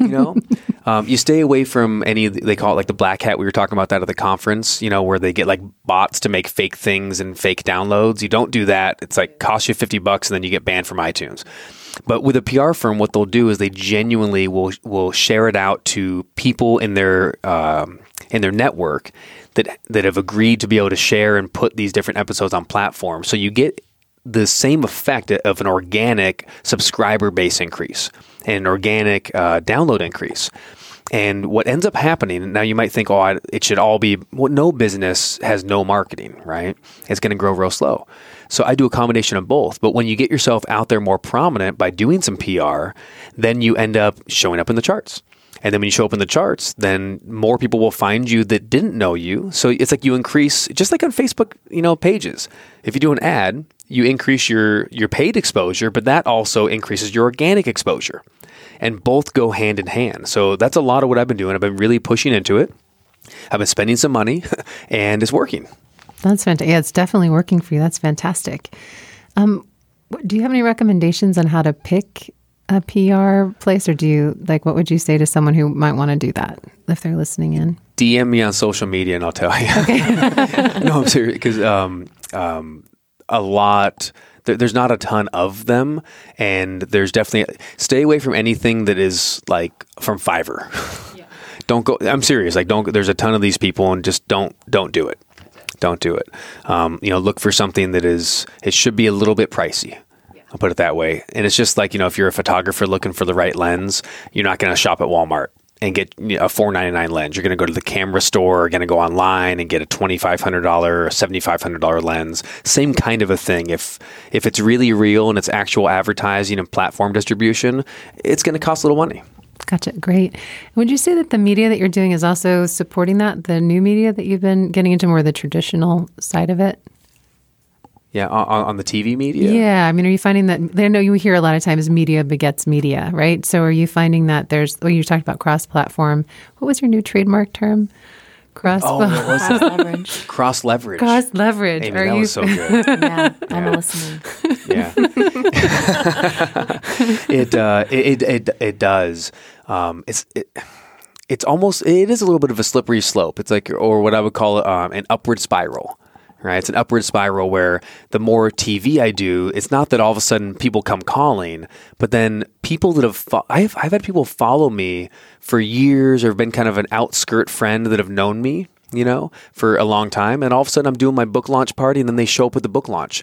You know, um, you stay away from any. They call it like the black hat. We were talking about that at the conference. You know, where they get like bots to make fake things and fake downloads. You don't do that. It's like cost you fifty bucks and then you get banned from iTunes. But with a PR firm, what they'll do is they genuinely will will share it out to people in their um, in their network that that have agreed to be able to share and put these different episodes on platforms. So you get the same effect of an organic subscriber base increase and an organic uh, download increase. And what ends up happening, now you might think, oh, it should all be, well, no business has no marketing, right? It's going to grow real slow. So I do a combination of both. But when you get yourself out there more prominent by doing some PR, then you end up showing up in the charts. And then when you show up in the charts, then more people will find you that didn't know you. So it's like you increase, just like on Facebook, you know, pages. If you do an ad, you increase your your paid exposure, but that also increases your organic exposure. And both go hand in hand. So that's a lot of what I've been doing. I've been really pushing into it. I've been spending some money, and it's working. That's fantastic. Yeah, it's definitely working for you. That's fantastic. Um, do you have any recommendations on how to pick a PR place, or do you like what would you say to someone who might want to do that if they're listening in? DM me on social media and I'll tell you. Okay. no, I'm serious because um, um, a lot. There, there's not a ton of them, and there's definitely stay away from anything that is like from Fiverr. Yeah. don't go. I'm serious. Like, don't. There's a ton of these people, and just don't don't do it. Don't do it. Um, you know, look for something that is. It should be a little bit pricey. I'll put it that way. And it's just like, you know, if you're a photographer looking for the right lens, you're not going to shop at Walmart and get a four ninety nine lens. You're going to go to the camera store, going to go online and get a twenty five hundred dollar, seventy five hundred dollar lens. Same kind of a thing. If if it's really real and it's actual advertising and platform distribution, it's going to cost a little money. Gotcha. Great. Would you say that the media that you're doing is also supporting that? The new media that you've been getting into more the traditional side of it? Yeah, on, on, the TV media. Yeah, I mean, are you finding that? I know you hear a lot of times media begets media, right? So, are you finding that there's? Well, you talked about cross-platform. What was your new trademark term? Cross. Oh, cross leverage. Cross leverage. Cross leverage. Amy, are that you? was so good. yeah, I'm yeah. listening. Yeah. it, uh, it it it does. Um, it's it, it's almost it is a little bit of a slippery slope. It's like or what I would call um, an upward spiral right? It's an upward spiral where the more TV I do, it's not that all of a sudden people come calling, but then people that have, fo- I've, I've had people follow me for years or have been kind of an outskirt friend that have known me, you know, for a long time. And all of a sudden I'm doing my book launch party and then they show up at the book launch.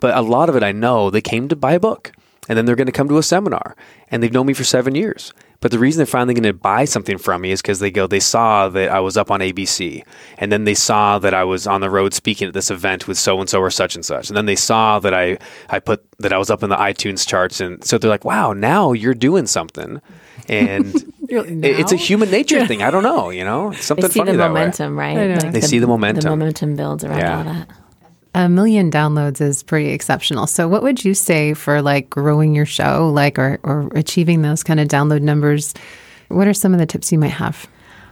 But a lot of it I know they came to buy a book and then they're going to come to a seminar and they've known me for seven years. But the reason they're finally going to buy something from me is because they go, they saw that I was up on ABC, and then they saw that I was on the road speaking at this event with so and so or such and such, and then they saw that I I put that I was up in the iTunes charts, and so they're like, wow, now you're doing something, and it's a human nature thing. I don't know, you know, it's something they see funny the momentum, way. right? Like they the, see the momentum. The momentum builds around yeah. all that a million downloads is pretty exceptional. So what would you say for like growing your show, like or or achieving those kind of download numbers? What are some of the tips you might have?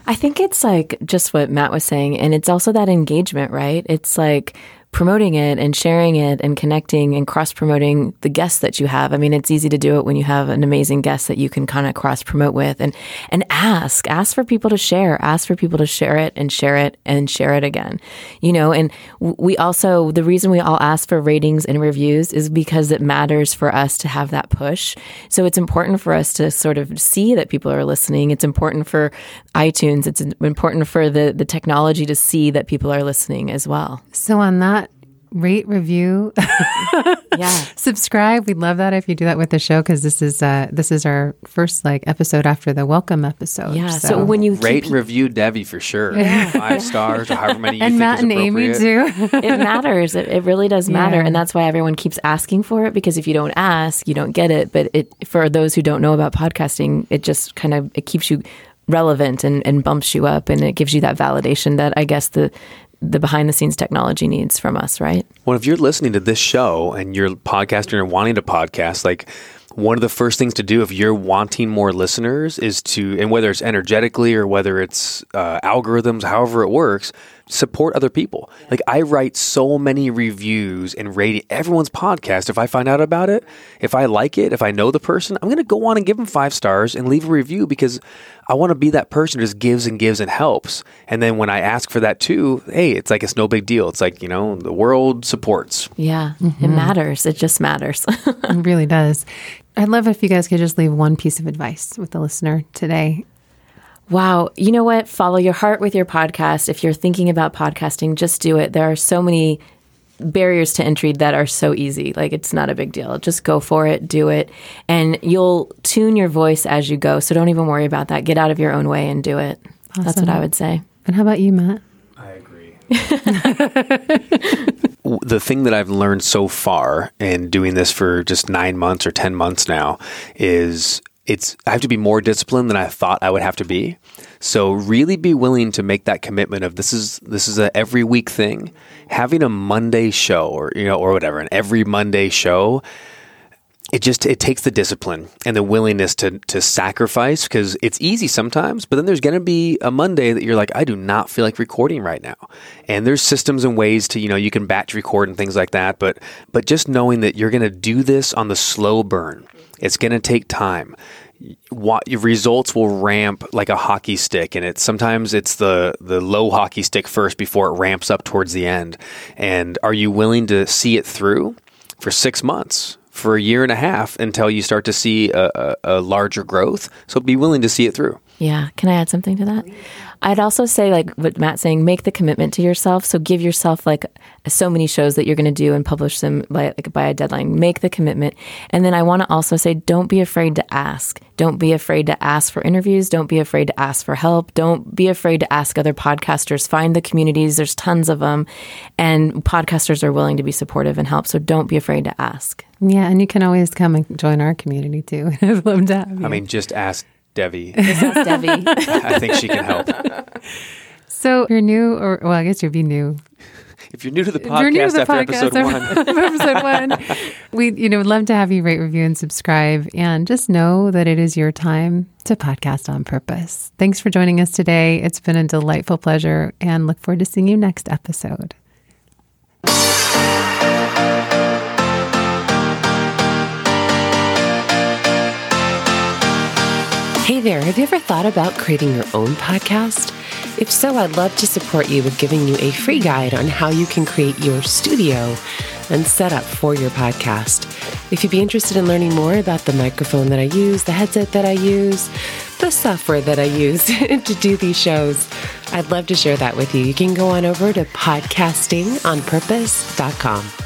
I think it's like just what Matt was saying and it's also that engagement, right? It's like promoting it and sharing it and connecting and cross promoting the guests that you have. I mean, it's easy to do it when you have an amazing guest that you can kind of cross promote with and, and ask, ask for people to share, ask for people to share it and share it and share it again. You know, and we also, the reason we all ask for ratings and reviews is because it matters for us to have that push. So it's important for us to sort of see that people are listening. It's important for iTunes. It's important for the, the technology to see that people are listening as well. So on that rate, review, yeah, subscribe. We'd love that if you do that with the show because this is uh, this is our first like episode after the welcome episode. Yeah. So, so when you rate, keep... review Devi for sure, yeah. five stars or however many you and think Matt is and Amy too. it matters. It, it really does matter, yeah. and that's why everyone keeps asking for it because if you don't ask, you don't get it. But it for those who don't know about podcasting, it just kind of it keeps you relevant and, and bumps you up and it gives you that validation that I guess the the behind the scenes technology needs from us, right? Well, if you're listening to this show and you're podcasting or wanting to podcast, like one of the first things to do if you're wanting more listeners is to, and whether it's energetically or whether it's uh, algorithms, however it works, support other people. Like I write so many reviews and rate everyone's podcast. If I find out about it, if I like it, if I know the person, I'm going to go on and give them five stars and leave a review because I want to be that person who just gives and gives and helps. And then when I ask for that too, hey, it's like it's no big deal. It's like, you know, the world supports. Yeah, mm-hmm. it matters. It just matters. it really does. I'd love if you guys could just leave one piece of advice with the listener today Wow. You know what? Follow your heart with your podcast. If you're thinking about podcasting, just do it. There are so many barriers to entry that are so easy. Like it's not a big deal. Just go for it, do it, and you'll tune your voice as you go. So don't even worry about that. Get out of your own way and do it. Awesome. That's what I would say. And how about you, Matt? The thing that I've learned so far in doing this for just 9 months or 10 months now is it's I have to be more disciplined than I thought I would have to be. So really be willing to make that commitment of this is this is a every week thing. Having a Monday show or you know or whatever, an every Monday show it just it takes the discipline and the willingness to to sacrifice because it's easy sometimes but then there's going to be a monday that you're like i do not feel like recording right now. And there's systems and ways to you know you can batch record and things like that but but just knowing that you're going to do this on the slow burn it's going to take time. What your results will ramp like a hockey stick and it's sometimes it's the the low hockey stick first before it ramps up towards the end. And are you willing to see it through for 6 months for a year and a half until you start to see a, a, a larger growth so be willing to see it through Yeah. Can I add something to that? I'd also say, like what Matt's saying, make the commitment to yourself. So give yourself like so many shows that you're going to do and publish them by like by a deadline. Make the commitment, and then I want to also say, don't be afraid to ask. Don't be afraid to ask for interviews. Don't be afraid to ask for help. Don't be afraid to ask other podcasters. Find the communities. There's tons of them, and podcasters are willing to be supportive and help. So don't be afraid to ask. Yeah, and you can always come and join our community too. I'd love to have you. i mean just ask devi Ask Devi. i think she can help so if you're new, or well, I guess you'd be new. if you're new to the If you're new to podcast the after podcast episode one episode one, we you know would love to have you rate, review, and subscribe, and just know that it is your time to podcast on purpose. Thanks for joining us today. It's been a delightful pleasure, and look forward to seeing you next episode. Hey there, have you ever thought about creating your own podcast? If so, I'd love to support you with giving you a free guide on how you can create your studio and setup for your podcast. If you'd be interested in learning more about the microphone that I use, the headset that I use, the software that I use to do these shows, I'd love to share that with you. You can go on over to podcastingonpurpose.com.